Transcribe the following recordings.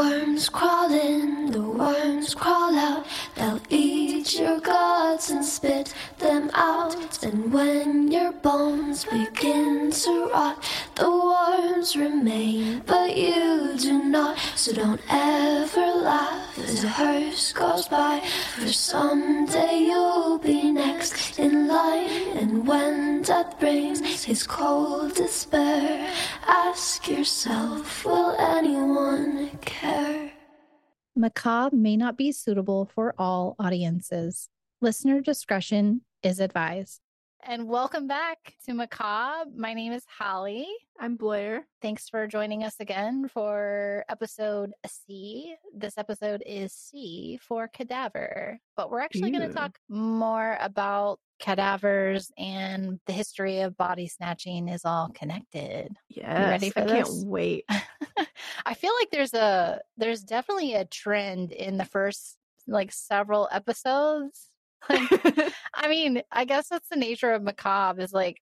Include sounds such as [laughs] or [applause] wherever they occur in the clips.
worms crawl in, the worms crawl out. They'll eat your guts and spit them out. And when your bones begin to rot, the worms remain, but you do not. So don't ever laugh as a hearse goes by, for someday you'll be next in line. And when death brings his cold despair, ask yourself, will anyone care? Macabre may not be suitable for all audiences. Listener discretion is advised. And welcome back to Macabre. My name is Holly. I'm Blair. Thanks for joining us again for episode C. This episode is C for cadaver, but we're actually going to talk more about cadavers and the history of body snatching is all connected. Yeah, ready for I this? can't wait. [laughs] I feel like there's a there's definitely a trend in the first like several episodes like, [laughs] I mean, I guess that's the nature of macabre is like,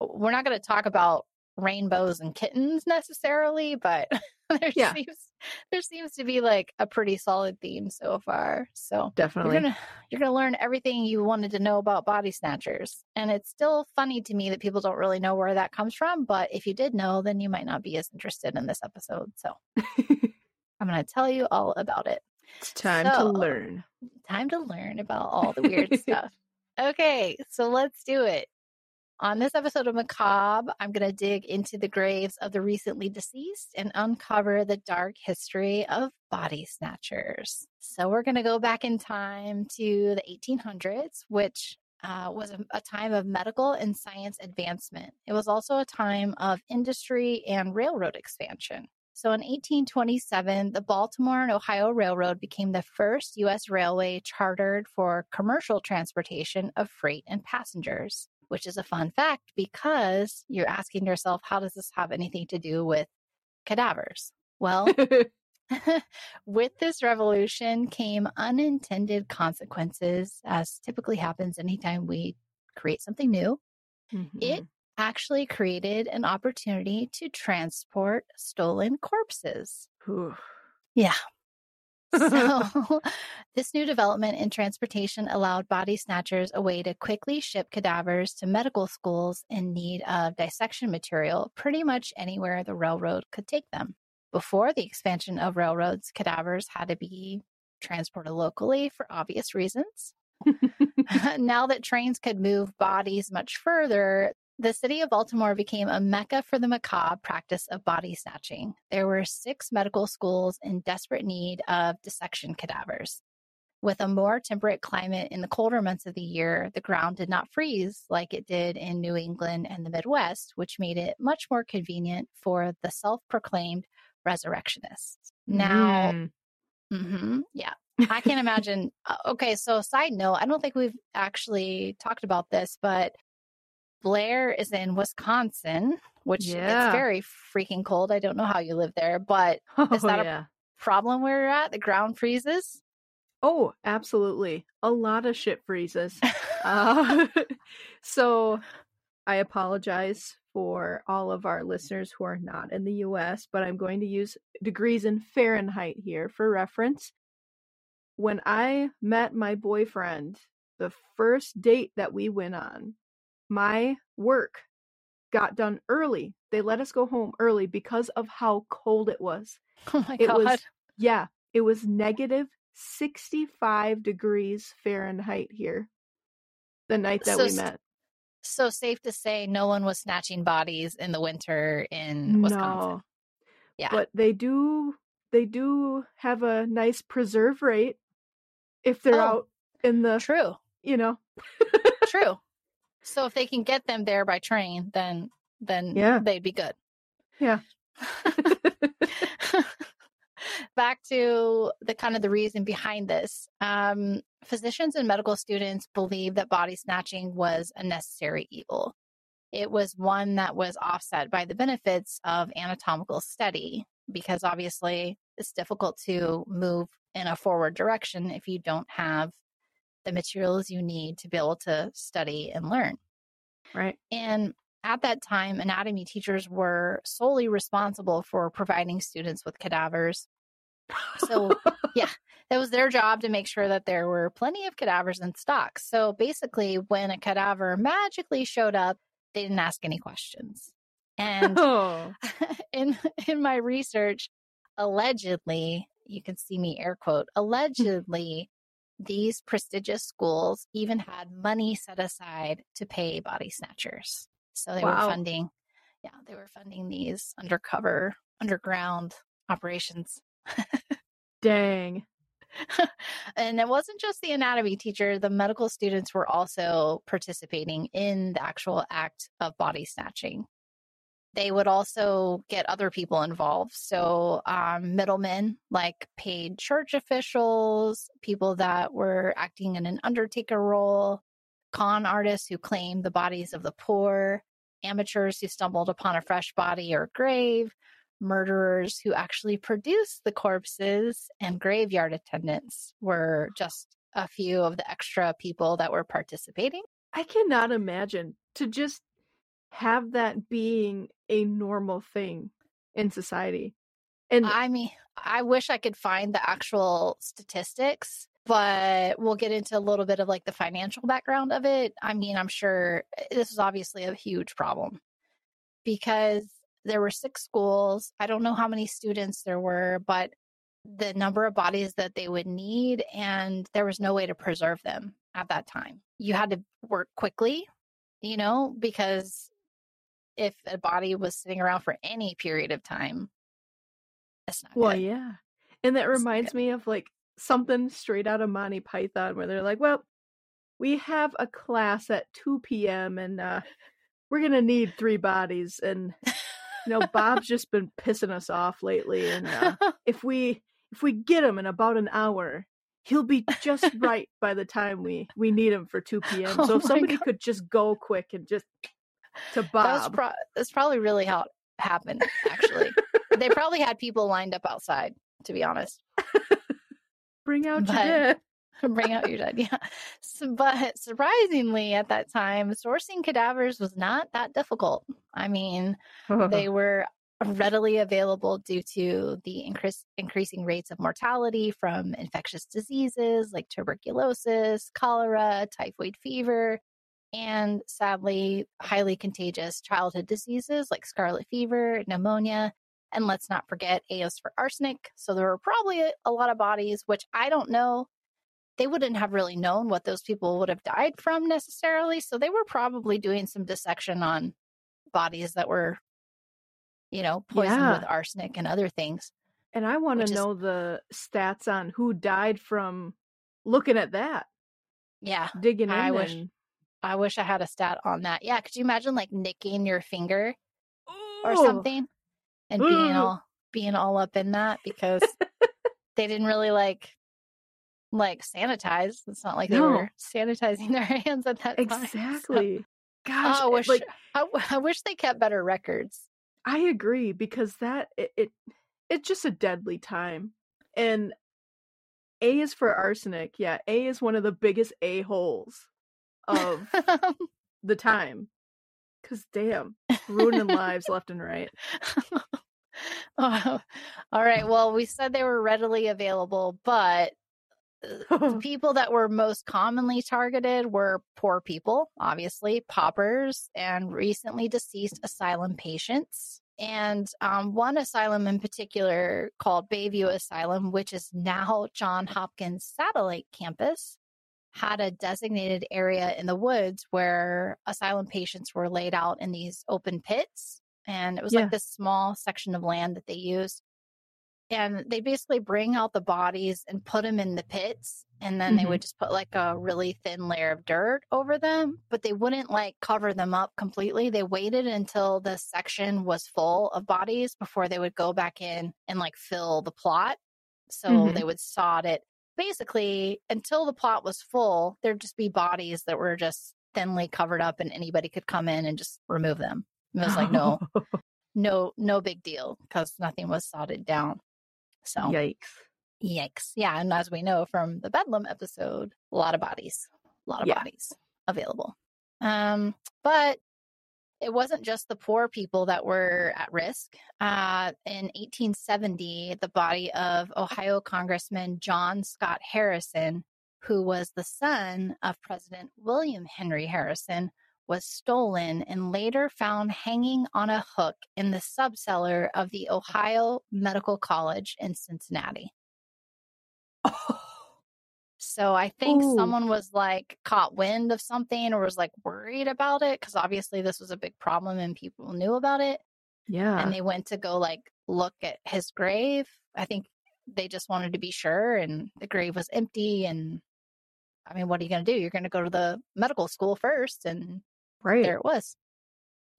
we're not going to talk about rainbows and kittens necessarily, but [laughs] there yeah. seems there seems to be like a pretty solid theme so far. So definitely, you're gonna you're gonna learn everything you wanted to know about body snatchers, and it's still funny to me that people don't really know where that comes from. But if you did know, then you might not be as interested in this episode. So [laughs] I'm gonna tell you all about it. It's time so, to learn. Time to learn about all the weird [laughs] stuff. Okay, so let's do it. On this episode of Macabre, I'm going to dig into the graves of the recently deceased and uncover the dark history of body snatchers. So, we're going to go back in time to the 1800s, which uh, was a, a time of medical and science advancement. It was also a time of industry and railroad expansion. So in 1827, the Baltimore and Ohio Railroad became the first U.S. railway chartered for commercial transportation of freight and passengers, which is a fun fact because you're asking yourself, how does this have anything to do with cadavers? Well, [laughs] [laughs] with this revolution came unintended consequences, as typically happens anytime we create something new. Mm-hmm. It actually created an opportunity to transport stolen corpses. Yeah. [laughs] So, [laughs] [laughs] this new development in transportation allowed body snatchers a way to quickly ship cadavers to medical schools in need of dissection material pretty much anywhere the railroad could take them. Before the expansion of railroads, cadavers had to be transported locally for obvious reasons. now that trains could move bodies much further, the city of Baltimore became a mecca for the macabre practice of body snatching. There were six medical schools in desperate need of dissection cadavers. With a more temperate climate in the colder months of the year, the ground did not freeze like it did in New England and the Midwest, which made it much more convenient for the self proclaimed resurrectionists. Now, mm. mm-hmm, yeah, I can't imagine. Uh, okay, so side note, I don't think we've actually talked about this, but Blair is in Wisconsin, which yeah. it's very freaking cold. I don't know how you live there, but [laughs] oh, is that yeah. a problem where you're at? The ground freezes? Oh, absolutely. A lot of shit freezes. uh, [laughs] [laughs] so I apologize for all of our listeners who are not in the US, but I'm going to use degrees in Fahrenheit here for reference. When I met my boyfriend, the first date that we went on, my work got done early. They let us go home early because of how cold it was. [laughs] Oh my it god. Was, yeah, it was negative 65 degrees Fahrenheit here the night that so, we met. So safe to say no one was snatching bodies in the winter in Wisconsin. No. Yeah. But they do they do have a nice preserve rate if they're oh, out in the True. You know. true. So if they can get them there by train, then then yeah. they'd be good. Yeah. [laughs] Back to the kind of the reason behind this. Um, physicians and medical students believe that body snatching was a necessary evil. It was one that was offset by the benefits of anatomical study, because obviously it's difficult to move in a forward direction if you don't have the materials you need to be able to study and learn. Right. And at that time, anatomy teachers were solely responsible for providing students with cadavers. So, [laughs] yeah, it was their job to make sure that there were plenty of cadavers in stock. So basically, when a cadaver magically showed up, they didn't ask any questions. And oh. [laughs] in in my research, allegedly, you can see me air quote, [laughs] allegedly, these prestigious schools even had money set aside to pay body snatchers. So they Wow. were funding, yeah, they were funding these undercover, underground operations. [laughs] Dang. and it wasn't just the anatomy teacher, the medical students were also participating in the actual act of body snatching. They would also get other people involved. So, um, middlemen like paid church officials, people that were acting in an undertaker role, con artists who claimed the bodies of the poor, amateurs who stumbled upon a fresh body or grave, murderers who actually produced the corpses and graveyard attendants were just a few of the extra people that were participating. I cannot imagine to just have that being a normal thing in society. And I mean, I wish I could find the actual statistics, but we'll get into a little bit of like the financial background of it. I mean, I'm sure eh, this is obviously a huge problem because there were six schools. I don't know how many students there were, but the number of bodies that they would need, and there was no way to preserve them at that time. You had to work quickly, you know, because if a body was sitting around for any period of time, that's not well, good. yeah. And that not reminds me of like something straight out of Monty Python where they're like, well, we have a class at 2 p.m. and uh, we're going to need three bodies. And, you know, Bob's just been pissing us off lately. And uh, [laughs] if we if we get him in about an hour, he'll be just right by the time we we need him for 2 p.m. [laughs] Oh so if somebody God. could just go quick and just to that Bob. pro- that's probably really how it happened. Actually, [laughs] they probably had people lined up outside. To be honest, [laughs] Bring out your dead. [laughs] bring out your dead. Yeah, so, but surprisingly, at that time, sourcing cadavers was not that difficult. I mean, they were readily available due to the increase, increasing rates of mortality from infectious diseases like tuberculosis, cholera, typhoid fever, and sadly, highly contagious childhood diseases like scarlet fever, pneumonia. And let's not forget A is for arsenic. So there were probably a, a lot of bodies, which I don't know. They wouldn't have really known what those people would have died from necessarily. So they were probably doing some dissection on bodies that were, you know, poisoned Yeah. with arsenic and other things. And I want to is- know the stats on who died from looking at that, Yeah. digging in. I wish- and- I wish I had a stat on that. Yeah. Could you imagine like nicking your finger or something and being all being all up in that because [laughs] they didn't really like like sanitize. It's not like they were sanitizing [laughs] their hands at that time. So- Exactly. Gosh, Oh, I eh, wish like I, I wish they kept better records. I agree because that it, it it's just a deadly time. And A is for arsenic. Yeah, A is one of the biggest a holes of [laughs] the time. Cause damn, ruining lives left and right. [laughs] oh, all right. Well, we said they were readily available, but uh, the [laughs] people that were most commonly targeted were poor people, obviously, paupers, and recently deceased asylum patients. And um, one asylum in particular called Bayview Asylum, which is now John Hopkins Satellite Campus, had a designated area in the woods where asylum patients were laid out in these open pits. And it was Yeah. like this small section of land that they used and they basically bring out the bodies and put them in the pits and then they Mhm. would just put like a really thin layer of dirt over them but they wouldn't like cover them up completely they waited until the section was full of bodies before they would go back in and like fill the plot so Mhm. they would sod it basically until the plot was full there'd just be bodies that were just thinly covered up and anybody could come in and just remove them it was like no [laughs] no no big deal because nothing was sodded down so Yikes. yikes yeah and as we know from the bedlam episode a lot of bodies a lot of Yeah. bodies available um but it wasn't just the poor people that were at risk. Uh, in 1870, the body of Ohio Congressman John Scott Harrison, who was the son of President William Henry Harrison, was stolen and later found hanging on a hook in the subcellar of the Ohio Medical College in Cincinnati. [laughs] So I think Ooh. someone was like caught wind of something or was like worried about it because obviously this was a big problem and people knew about it. yeah. And they went to go like look at his grave. I think they just wanted to be sure and the grave was empty. And I mean, what are you going to do? You're going to go to the medical school first. And right. there it was.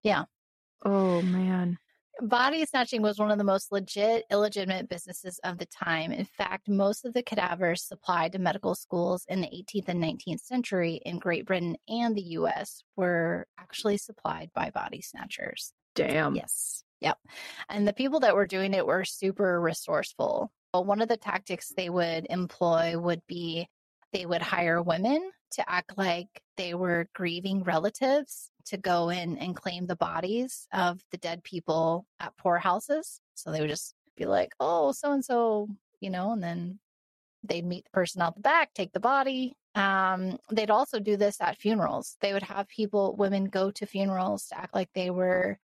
Yeah. Oh man. Body snatching was one of the most legit, illegitimate businesses of the time. In fact, most of the cadavers supplied to medical schools in the 18th and 19th century in Great Britain and the US were actually supplied by body snatchers. Damn. Yes. Yep. And the people that were doing it were super resourceful. Well, one of the tactics they would employ would be they would hire women to act like they were grieving relatives to go in and claim the bodies of the dead people at poorhouses. So they would just be like, oh, so and so, you know, and then they'd meet the person out the back, take the body. Um, they'd also do this at funerals. They would have people, women go to funerals to act like they were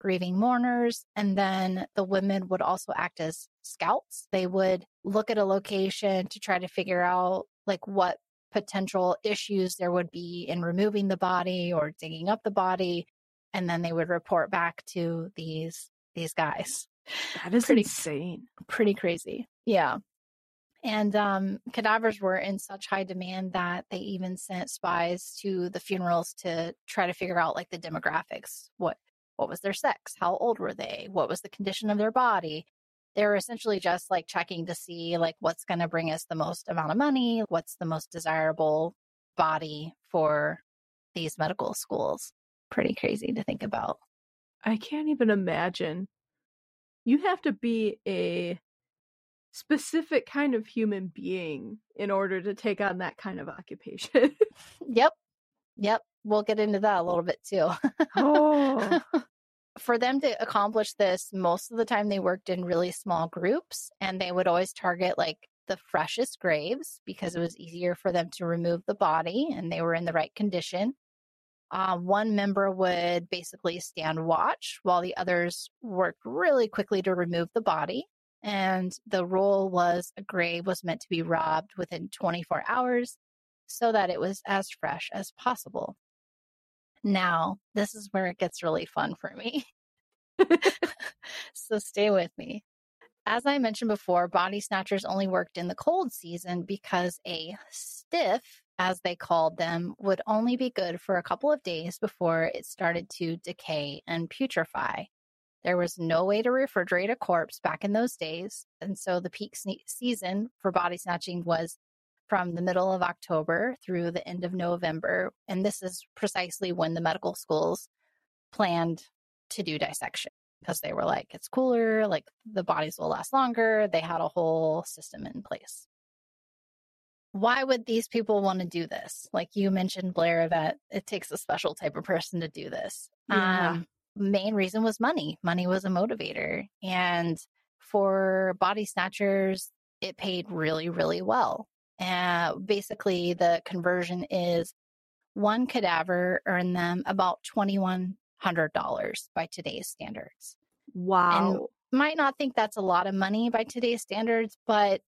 grieving mourners. And then the women would also act as scouts. They would look at a location to try to figure out like what potential issues there would be in removing the body or digging up the body. And then they would report back to these these guys. That is Pretty- insane. Pretty crazy. Yeah. And um, cadavers were in such high demand that they even sent spies to the funerals to try to figure out like the demographics. What what was their sex? How old were they? What was the condition of their body? They were essentially just like checking to see like what's going to bring us the most amount of money, what's the most desirable body for these medical schools. Pretty crazy to think about. I can't even imagine. You have to be a specific kind of human being in order to take on that kind of occupation. [laughs] Yep. Yep. We'll get into that a little bit too. oh. [laughs] for them to accomplish this, most of the time they worked in really small groups and they would always target like the freshest graves because it was easier for them to remove the body and they were in the right condition. Uh, one member would basically stand watch while the others worked really quickly to remove the body. And the rule was a grave was meant to be robbed within 24 hours so that it was as fresh as possible. Now, this is where it gets really fun for me. [laughs] [laughs] so stay with me. As I mentioned before, body snatchers only worked in the cold season because a stiff, as they called them, would only be good for a couple of days before it started to decay and putrefy. There was no way to refrigerate a corpse back in those days, and so the peak sne- season for body snatching was from the middle of October through the end of November. And this is precisely when the medical schools planned to do dissection because they were like, it's cooler, like the bodies will last longer. They had a whole system in place. Why would these people want to do this? Like you mentioned, Blair, that it takes a special type of person to do this. Yeah. Um, main reason was money. Money was a motivator. And for body snatchers, it paid really, really well. Uh, basically, the conversion is one cadaver earned them about $2,100 by today's standards. Wow. And might not think that's a lot of money by today's standards, but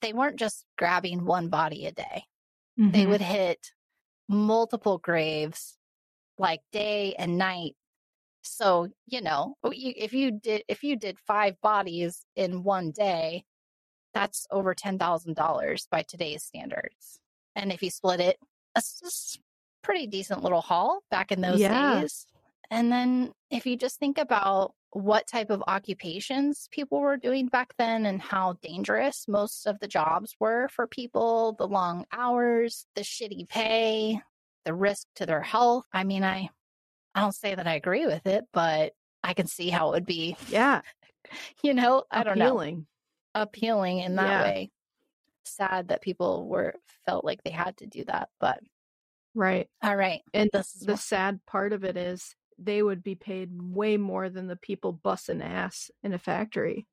they weren't just grabbing one body a day. They Mhm. would hit multiple graves like day and night. So, you know, if you did if you did 5 bodies in one day, that's over $10,000 by today's standards. And if you split it, that's just pretty decent little haul back in those Yeah. days. And then if you just think about what type of occupations people were doing back then and how dangerous most of the jobs were for people, the long hours, the shitty pay, the risk to their health. I mean, I I don't say that I agree with it, but I can see how it would be, yeah. [laughs] you know, I don't know, appealing. in that Yeah. way. Sad that people were felt like they had to do that, but Right. all right. And This is the what- sad part of it is they would be paid way more than the people bussing ass in a factory.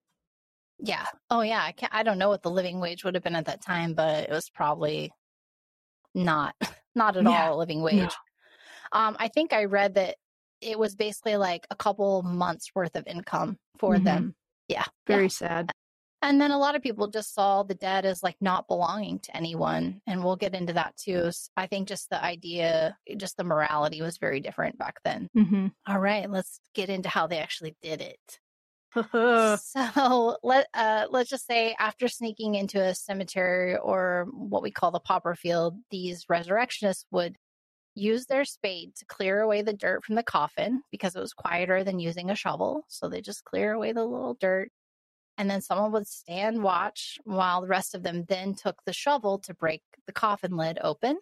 Yeah. Oh, yeah. I can't, I don't know what the living wage would have been at that time, but it was probably not [laughs] not at Yeah. all a living wage. No. Um, I think I read that it was basically like a couple months worth of income for Mhm. them. Yeah. Very Yeah. sad. And then a lot of people just saw the dead as like not belonging to anyone. And we'll get into that too. I think just the idea, just the morality was very different back then. Mm-hmm. All right, let's get into how they actually did it. [laughs] So let uh, let's just say after sneaking into a cemetery or what we call the pauper field, these resurrectionists would use their spade to clear away the dirt from the coffin because it was quieter than using a shovel. So they just clear away the little dirt. And then someone would stand watch while the rest of them then took the shovel to break the coffin lid open,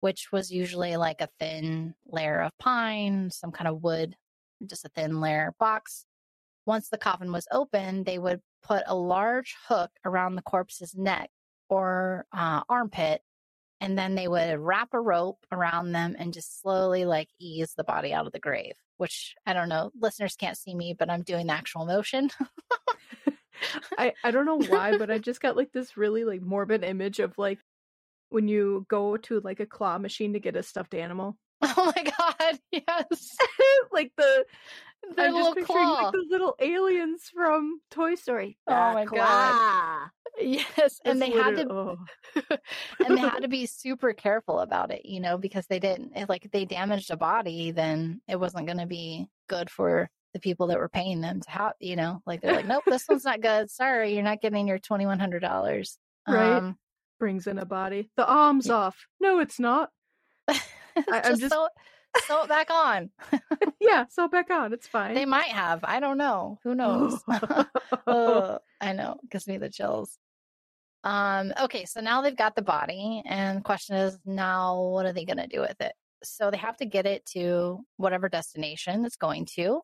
which was usually like a thin layer of pine, some kind of wood, just a thin layer box once the coffin was open, they would put a large hook around the corpse's neck or uh, armpit, and then they would wrap a rope around them and just slowly like ease the body out of the grave. Which I don't know, listeners can't see me, but I'm doing the actual motion. [laughs] I, I don't know why, but I [laughs] just got like this really like morbid image of like when you go to like a claw machine to get a stuffed animal. oh my god, [laughs] yes, [laughs] like the their I'm just little picturing claw. like the little aliens from Toy Story. Oh The my God. claw. Yes, and they had to oh. and they had to be super careful about it, you know, because they didn't if, like they damaged a body, then it wasn't going to be good for the people that were paying them to have, you know, like they're like, nope, this one's not good. Sorry, you're not getting your twenty one hundred dollars. Right. Um, brings in a body. The arm's Yeah. off. No, it's not. [laughs] I- I'm just, sew, sew it back on. [laughs] yeah, sew it back on. It's [laughs] fine. They might have. I don't know. Who knows? Ugh, I know. Gives me the chills. Um, okay, so now they've got the body, and the question is now what are they gonna do with it? So they have to get it to whatever destination it's going to.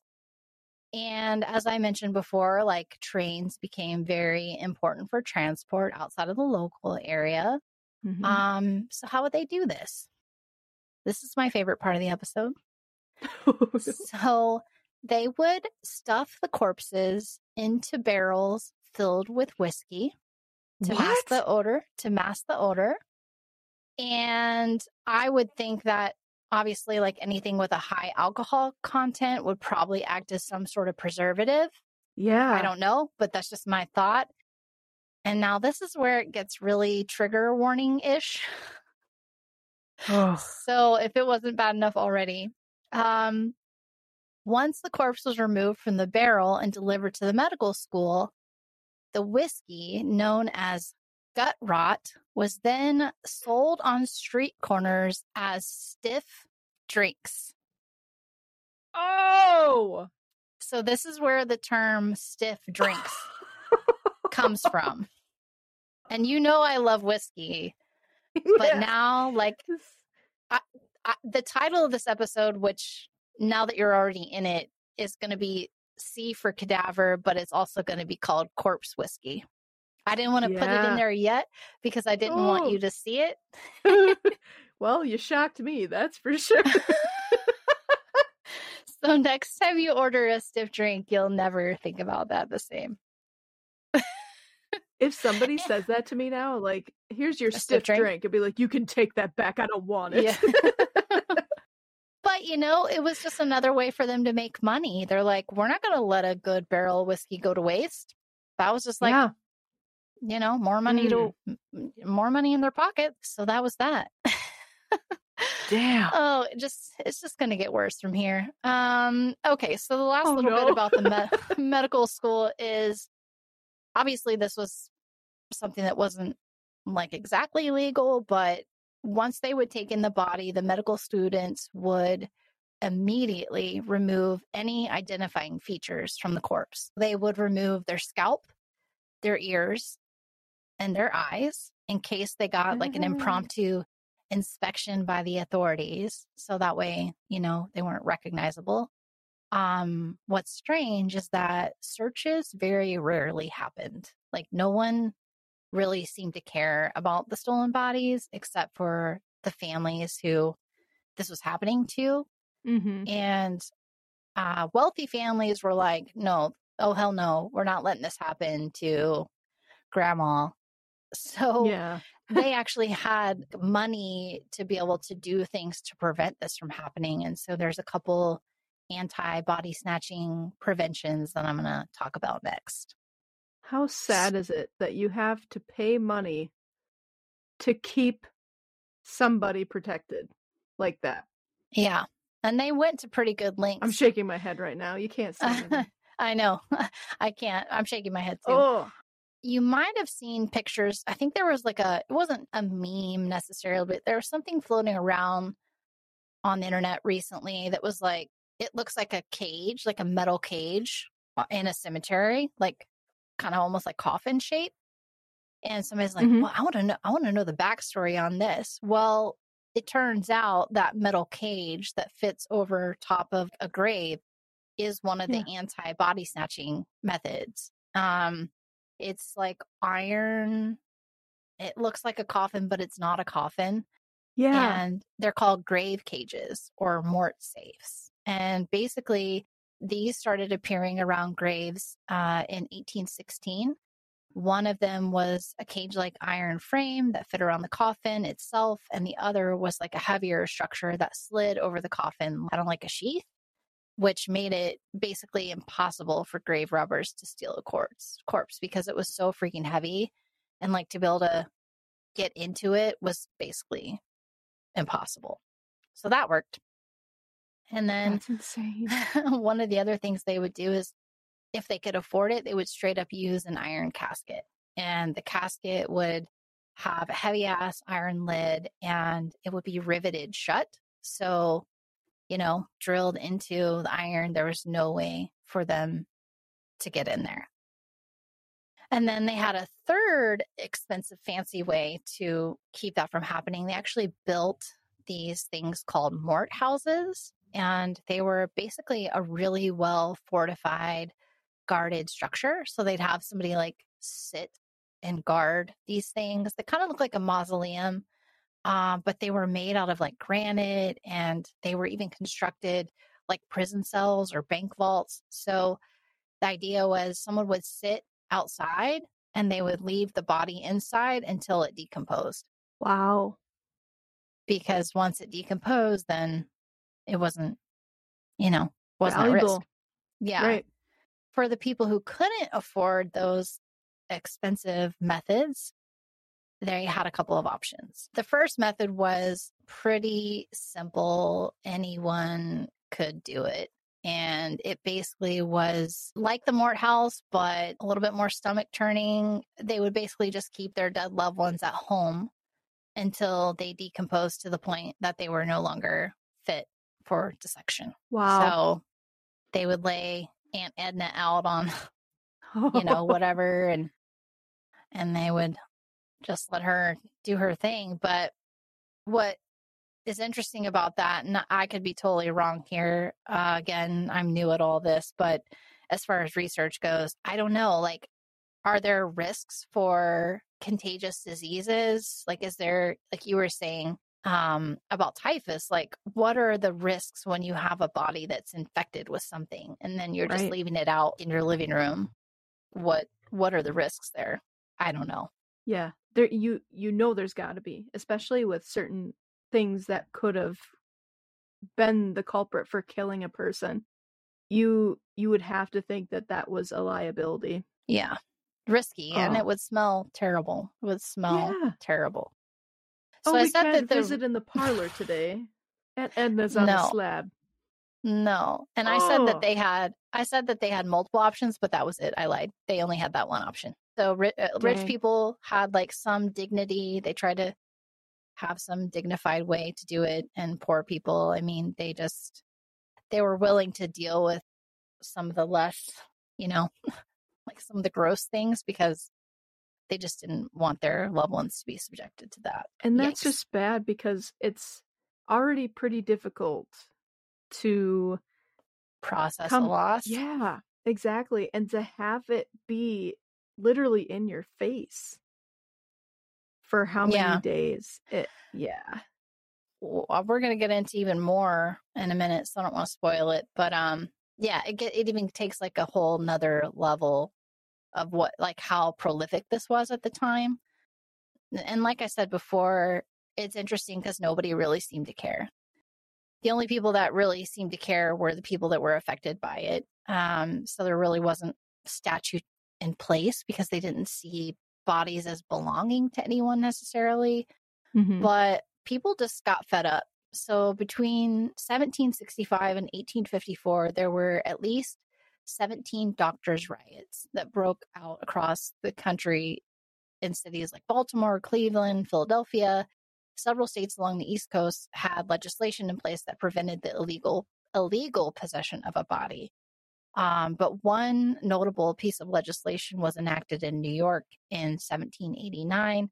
And as I mentioned before, like trains became very important for transport outside of the local area. Mhm. Um, so how would they do this? This is my favorite part of the episode. [laughs] So they would stuff the corpses into barrels filled with whiskey to mask the odor, to mask the odor. And I would think that obviously like anything with a high alcohol content would probably act as some sort of preservative. yeah. I don't know, but that's just my thought. And now this is where it gets really trigger warning ish. Oh. So if it wasn't bad enough already, um, once the corpse was removed from the barrel and delivered to the medical school, the whiskey known as gut rot was then sold on street corners as stiff drinks. Oh. So this is where the term stiff drinks comes [laughs] from. And you know I love whiskey, but Yeah. now like I, the title of this episode, which now that you're already in it, is going to be C for cadaver, but it's also going to be called corpse whiskey. I didn't want to put it in there yet because I didn't want Oh. you to see it. [laughs] [laughs] well, you shocked me, that's for sure. [laughs] So next time you order a stiff drink, you'll never think about that the same. if somebody says that to me now, like, here's your stiff stiff drink? drink, I'd be like, you can take that back. I don't want it. Yeah. but you know, it was just another way for them to make money. They're like, we're not going to let a good barrel of whiskey go to waste. That was just like, yeah. You know, more money to m- m- more money in their pocket. So that was that. Damn. [laughs] oh, it just it's just going to get worse from here. Um okay, so the last Oh, little no. bit about the me- [laughs] [laughs] medical school is obviously this was something that wasn't like exactly legal, but once they would take in the body, the medical students would immediately remove any identifying features from the corpse. They would remove their scalp, their ears, and their eyes in case they got like an Ah. impromptu inspection by the authorities. So that way, you know, they weren't recognizable. Um, what's strange is that searches very rarely happened. Like no one really seemed to care about the stolen bodies except for the families who this was happening to. Mm-hmm. And uh, wealthy families were like, no, oh, hell no, we're not letting this happen to grandma. So Yeah. they actually had money to be able to do things to prevent this from happening. And so there's a couple anti body snatching preventions that I'm going to talk about next. How sad is it that you have to pay money to keep somebody protected like that? Yeah. And they went to pretty good lengths. I'm shaking my head right now. You can't see. [laughs] I know. [laughs] I can't. I'm shaking my head too. Oh, You might have seen pictures. I think there was like a, it wasn't a meme necessarily, but there was something floating around on the internet recently that was like, it looks like a cage, like a metal cage uh, in a cemetery, like kind of almost like coffin shape. And somebody's like, Mhm. well, I want to know, I want to know the backstory on this. Well, it turns out that metal cage that fits over top of a grave is one of the anti body snatching methods. Um, it's like iron. It looks like a coffin, but it's not a coffin. yeah. And they're called grave cages or mort safes. And basically, these started appearing around graves uh, in 1816. One of them was a cage like iron frame that fit around the coffin itself, and the other was like a heavier structure that slid over the coffin, kind of like a sheath, which made it basically impossible for grave robbers to steal a corpse, corpse because it was so freaking heavy. And like to be able to get into it was basically impossible. So that worked. And then [laughs] one of the other things they would do is if they could afford it, they would straight up use an iron casket. And the casket would have a heavy ass iron lid and it would be riveted shut. So, you know, drilled into the iron, there was no way for them to get in there. And then they had a third expensive, fancy way to keep that from happening. They actually built these things called mort houses, and they were basically a really well fortified, guarded structure. So they'd have somebody like sit and guard these things. They kind of look like a mausoleum, um, but they were made out of like granite, and they were even constructed like prison cells or bank vaults. So the idea was someone would sit outside and they would leave the body inside until it decomposed Wow. because once it decomposed then it wasn't you know wasn't Valuable. risk yeah Right. for the people who couldn't afford those expensive methods they had a couple of options the first method was pretty simple anyone could do it and it basically was like the Mort House, but a little bit more stomach turning. They would basically just keep their dead loved ones at home until they decomposed to the point that they were no longer fit for dissection. Wow. So they would lay Aunt Edna out on, [laughs] you know, [laughs] whatever, and and they would just let her do her thing. But what is interesting about that, and I could be totally wrong here. Uh, again, I'm new at all this, but as far as research goes, I don't know. Like, are there risks for contagious diseases? Like, is there, like you were saying um, about typhus, like, what are the risks when you have a body that's infected with something and then you're just leaving it out in your living room? What What are the risks there? I don't know. Yeah, there you you know there's got to be, especially with certain things that could have been the culprit for killing a person. You you would have to think that that was a liability. Yeah. Risky. And Oh. it would smell terrible. It would smell Yeah. terrible. So oh, I said that the visit in the parlor today. Aunt Edna's on the No. slab. no. And I said Oh. that they had I said that they had multiple options, but that was it. I lied. They only had that one option. So ri- uh, rich people had like some dignity. They tried to have some dignified way to do it and poor people, I mean, they just they were willing to deal with some of the less, you know, [laughs] like some of the gross things because they just didn't want their loved ones to be subjected to that. And that's Yikes. just bad because it's already pretty difficult to process Come- a loss. Yeah, exactly. And to have it be literally in your face for how many Yeah. days? It yeah. w- uh, we're going to get into even more in a minute, so I don't want to spoil it. But um, yeah, it get, it even takes like a whole nother level of what like how prolific this was at the time. And like I said before, it's interesting because nobody really seemed to care. The only people that really seemed to care were the people that were affected by it. Um, so there really wasn't statute in place because they didn't see bodies as belonging to anyone necessarily. Mhm. But people just got fed up. So between 1765 and 1854, there were at least 17 doctors' riots that broke out across the country in cities like Baltimore, Cleveland, Philadelphia. Several states along the East Coast had legislation in place that prevented the illegal illegal possession of a body. Um, but one notable piece of legislation was enacted in New York in 1789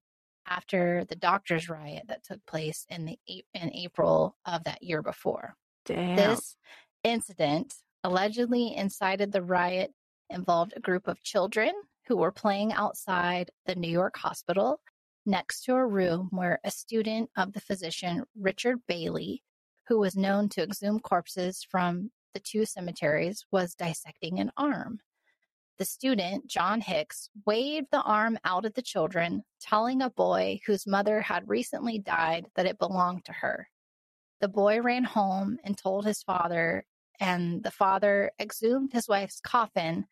after the doctors' riot that took place in the in April of that year before. Damn. This incident allegedly incited the riot involved a group of children who were playing outside the New York hospital next to a room where a student of the physician Richard Bayley, who was known to exhume corpses from the two cemeteries, was dissecting an arm. The student, John Hicks, waved the arm out at the children, telling a boy whose mother had recently died that it belonged to her. The boy ran home and told his father, and the father exhumed his wife's coffin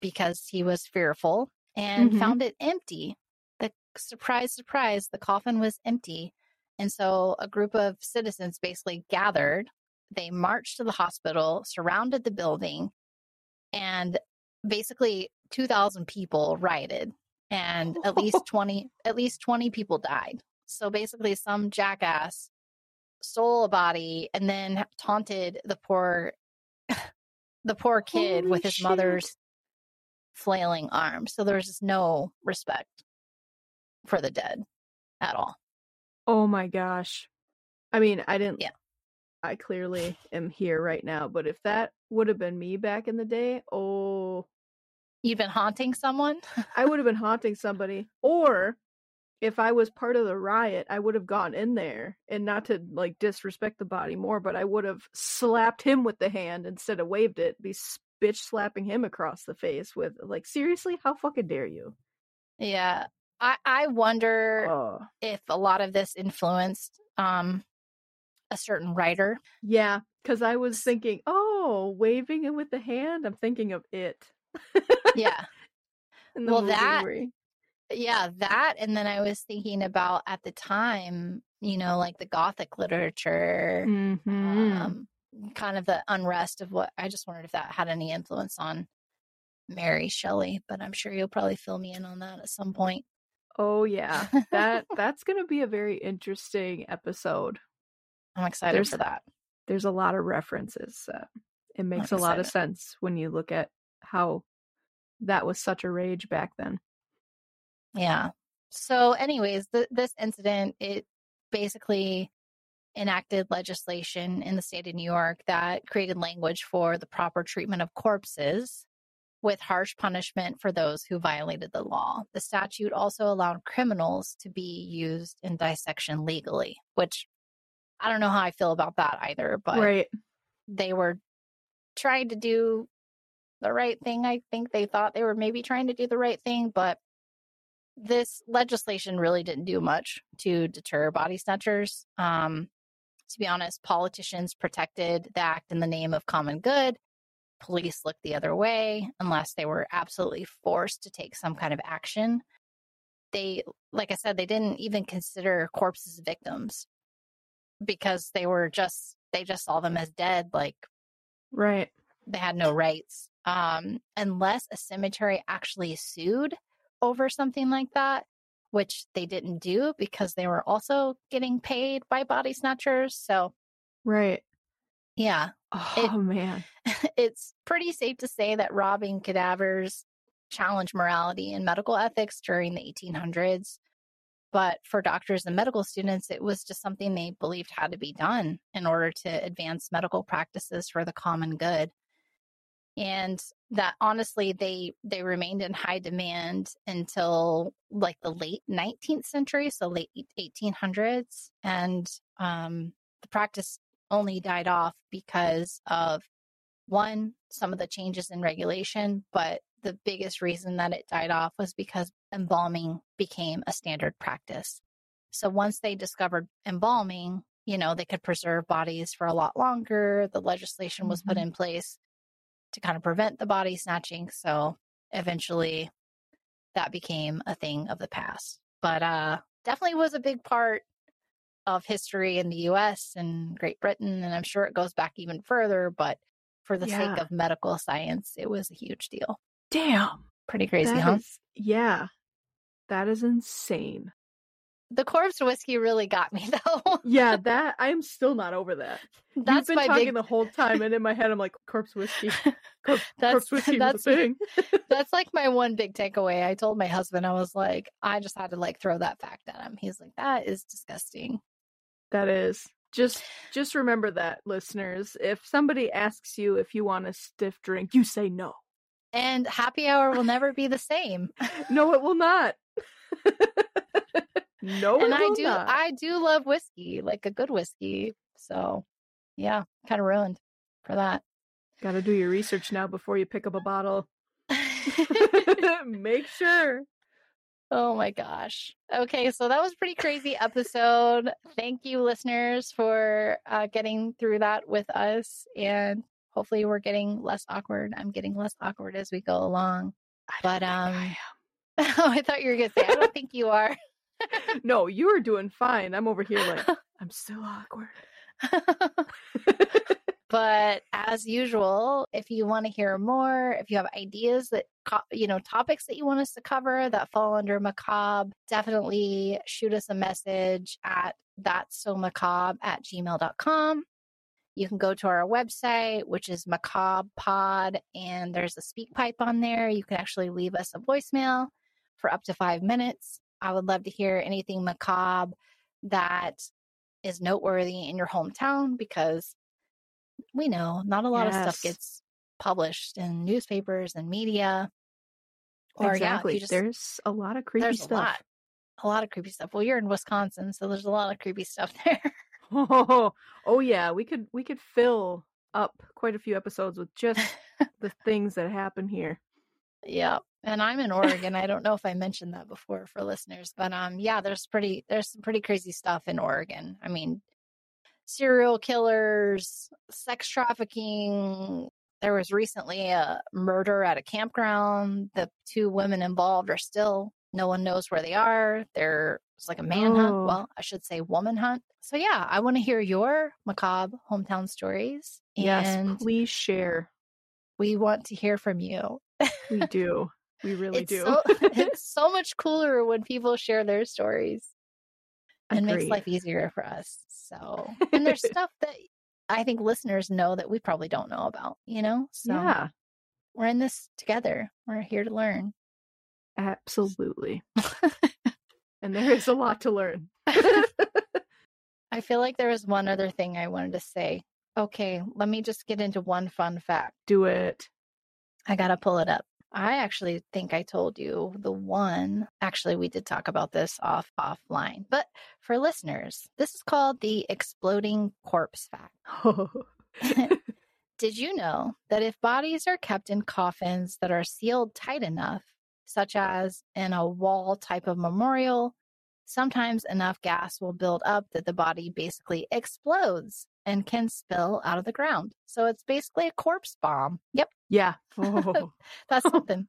because he was fearful and Mhm. found it empty. The surprise, surprise, the coffin was empty. And so a group of citizens basically gathered. They marched to the hospital, surrounded the building, and basically 2000 people rioted and at least [laughs] 20 at least 20 people died. So basically some jackass stole a body and then taunted the poor [laughs] the poor kid Holy with his shit. mother's flailing arm. So there's just no respect for the dead at all. Oh my gosh. I mean, I didn't. Yeah. I clearly am here right now, but if that would have been me back in the day, oh, You've been haunting someone? I would have been haunting somebody. Or if I was part of the riot, I would have gone in there and not to like disrespect the body more, but I would have slapped him with the hand instead of waved it, be bitch slapping him across the face with like, seriously, how fucking dare you? yeah. I I wonder Oh, if a lot of this influenced um a certain writer. yeah, because I was thinking, oh, waving it with the hand. I'm thinking of it. Yeah. [laughs] Well, that- yeah, that and then I was thinking about at the time, you know, like the gothic literature, Mhm. um kind of the unrest of what I just wondered if that had any influence on Mary Shelley, but I'm sure you'll probably fill me in on that at some point. Oh yeah, that [laughs] that's gonna be a very interesting episode. I'm excited There's- for that. There's a lot of references. Uh, it makes a lot of sense when you look at how that was such a rage back then. Yeah. So, anyways, th- this incident it basically enacted legislation in the state of New York that created language for the proper treatment of corpses with harsh punishment for those who violated the law. The statute also allowed criminals to be used in dissection legally, which I don't know how I feel about that either, but right. they were trying to do the right thing. I think they thought they were maybe trying to do the right thing, but this legislation really didn't do much to deter body snatchers. Um, to be honest, politicians protected the act in the name of common good. Police looked the other way unless they were absolutely forced to take some kind of action. They, like I said, they didn't even consider corpses victims because they were just, they just saw them as dead. Like Right. they had no rights um, unless a cemetery actually sued over something like that, which they didn't do because they were also getting paid by body snatchers. So, Right. yeah, Oh man. [laughs] it's pretty safe to say that robbing cadavers challenged morality and medical ethics during the 1800s. But for doctors and medical students, it was just something they believed had to be done in order to advance medical practices for the common good. And that honestly, they they remained in high demand until like the late 19th century, so late 1800s, and um, the practice only died off because of one, some of the changes in regulation, but the biggest reason that it died off was because embalming became a standard practice. So once they discovered embalming, you know, they could preserve bodies for a lot longer. The legislation was put Mhm. in place to kind of prevent the body snatching. So eventually that became a thing of the past. But uh definitely was a big part of history in the US and Great Britain. And I'm sure it goes back even further, but for the Yeah. sake of medical science, it was a huge deal. Damn. Pretty crazy, That huh? is- yeah. That is insane. The corpse whiskey really got me [laughs] though. Yeah, that I'm still not over that. That's You've been my talking big the whole time, and in my head, I'm like, corpse whiskey. [laughs] Corpse, That's- corpse whiskey that's- thing. [laughs] That's like my one big takeaway. I told my husband, I was like, I just had to like throw that fact at him. He's like, that is disgusting. That is just just remember that, listeners. If somebody asks you if you want a stiff drink, you say no. And happy hour will never be the same. [laughs] No, it will not. [laughs] no, and it I will do not. I do love whiskey, like a good whiskey. So yeah, kind of ruined for that. Got to do your research now before you pick up a bottle. [laughs] Make sure. Oh my gosh. Okay, so that was a pretty crazy episode. Thank you, listeners, for uh, getting through that with us. And hopefully, we're getting less awkward. I'm getting less awkward as we go along. But, don't I um, [laughs] oh, I thought you were to say, I don't think you are. [laughs] no, you are doing fine. I'm over here like [laughs] I'm so awkward. but as usual, if you want to hear more, if you have ideas that, co- you know, topics that you want us to cover that fall under macabre, definitely shoot us a message at that's so macabre at gmail.com. You can go to our website, which is macabre pod, and there's a SpeakPipe on there. You can actually leave us a voicemail for up to five minutes. I would love to hear anything macabre that is noteworthy in your hometown because we know not a lot of stuff gets published in newspapers and media. Or exactly. you just, there's a lot of creepy there's stuff. a lot, a lot of creepy stuff. Well, you're in Wisconsin, so there's a lot of creepy stuff [laughs] there. Oh, [laughs] oh yeah, we could we could fill up quite a few episodes with just the [laughs] things that happen here. yeah, and I'm in Oregon. I don't know if I mentioned that before for listeners, but um, yeah, there's pretty there's some pretty crazy stuff in Oregon. I mean, serial killers, sex trafficking. There was recently a murder at a campground. The two women involved are still no one knows where they are. There's like a manhunt. Oh. Well, I should say woman hunt. So yeah, I want to hear your macabre hometown stories. Yes, please share. we want to hear from you. We [laughs] do. We really it's do. So, [laughs] [laughs] it's so much cooler when people share their stories. and makes life easier for us. So, and there's stuff that I think listeners know that we probably don't know about, you know? So, Yeah, we're in this together. We're here to learn. Absolutely. [laughs] and there is a lot to learn. [laughs] I feel like there was one other thing I wanted to say. Okay, let me just get into one fun fact. Do it. I got to pull it up. I actually think I told you the one. Actually, we did talk about this off offline. But for listeners, this is called the exploding corpse fact. [laughs] Did you know that if bodies are kept in coffins that are sealed tight enough, such as in a wall type of memorial, sometimes enough gas will build up that the body basically explodes and can spill out of the ground. So it's basically a corpse bomb. Yep, yeah. Oh. [laughs] [laughs] that's something.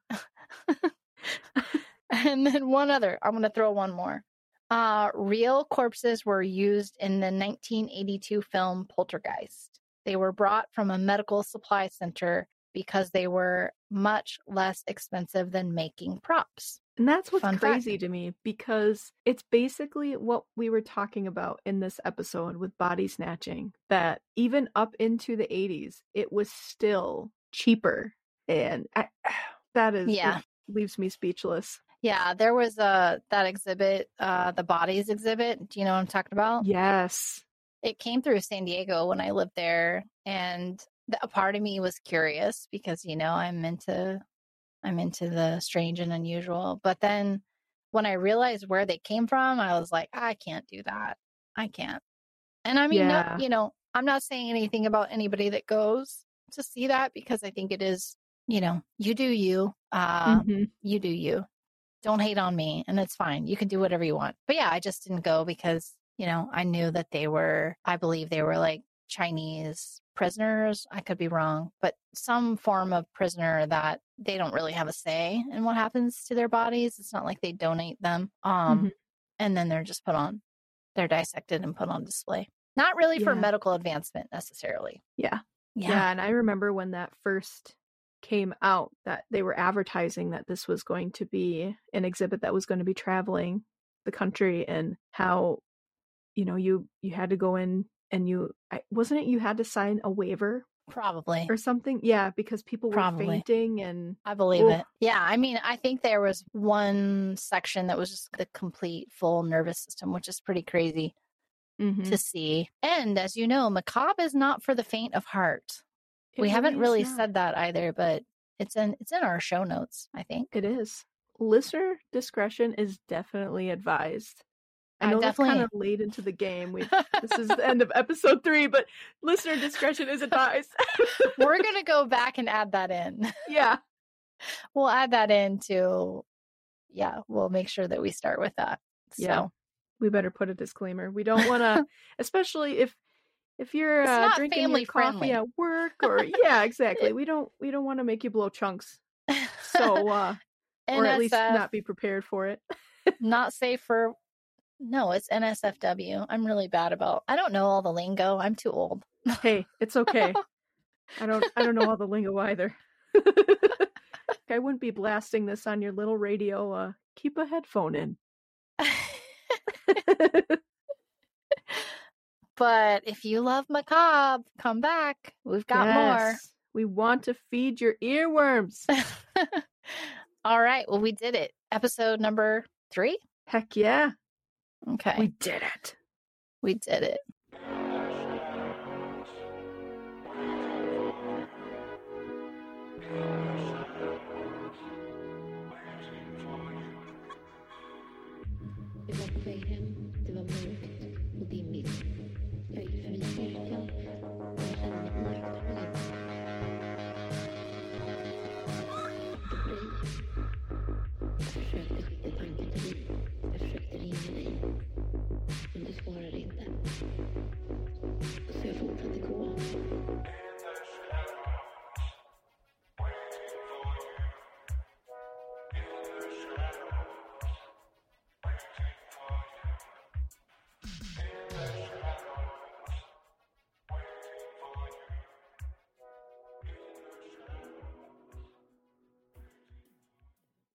[laughs] and then one other, I'm going to throw one more. Uh, real corpses were used in the 1982 film Poltergeist. They were brought from a medical supply center because they were much less expensive than making props. And that's what's Fun fact. crazy to me because it's basically what we were talking about in this episode with body snatching that even up into the 80s, it was still cheaper. And I, [sighs] that is, Yeah. leaves me speechless. Yeah, there was a that exhibit, uh, the bodies exhibit. Do you know what I'm talking about? Yes. it came through San Diego when I lived there, and a part of me was curious because you know I'm into I'm into the strange and unusual. But then when I realized where they came from, I was like, I can't do that. I can't. And I mean, no- Yeah. you know, I'm not saying anything about anybody that goes. to see that because I think it is, you know, you do you. Uh, Mhm. you do you. Don't hate on me, and it's fine. You can do whatever you want. But yeah, I just didn't go because you know I knew that they were. I believe they were like Chinese prisoners. I could be wrong, but some form of prisoner that they don't really have a say in what happens to their bodies. It's not like they donate them. Um, Mhm. and then they're just put on. They're dissected and put on display. Not really for medical advancement necessarily. Yeah. Yeah. Yeah, and I remember when that first came out that they were advertising that this was going to be an exhibit that was going to be traveling the country and how you know you you had to go in and you I, wasn't it you had to sign a waiver Probably. or something yeah because people were Probably. fainting and I believe it. Yeah, I mean, I think there was one section that was just the complete full nervous system, which is pretty crazy Mhm. to see. And as you know, macabre is not for the faint of heart. It we haven't really not. said that either, but it's in it's in our show notes, I think. it is listener discretion is definitely advised I know that's kind of [laughs] late into the game. We this is the end of [laughs] episode three, but listener discretion is advised. [laughs] We're gonna go back and add that in. yeah. we'll add that in to yeah, we'll make sure that we start with that. Yeah. So we better put a disclaimer. We don't want to, especially if if you're uh, drinking family your coffee friendly. at work or yeah, exactly. We don't we don't want to make you blow chunks. So uh or at least not be prepared for it. not safe for no, it's NSFW. I'm really bad about I don't know all the lingo. I'm too old. Hey, it's okay. [laughs] I don't I don't know all the lingo either. [laughs] I wouldn't be blasting this on your little radio. Uh keep a headphone in. [laughs] but if you love macabre, come back. We've got Yes. We want to feed your earworms. all right. Well, we did it. Episode number three. Heck yeah. Okay. We did it. we did it. Men du svarade inte. Så jag fortsatte gå.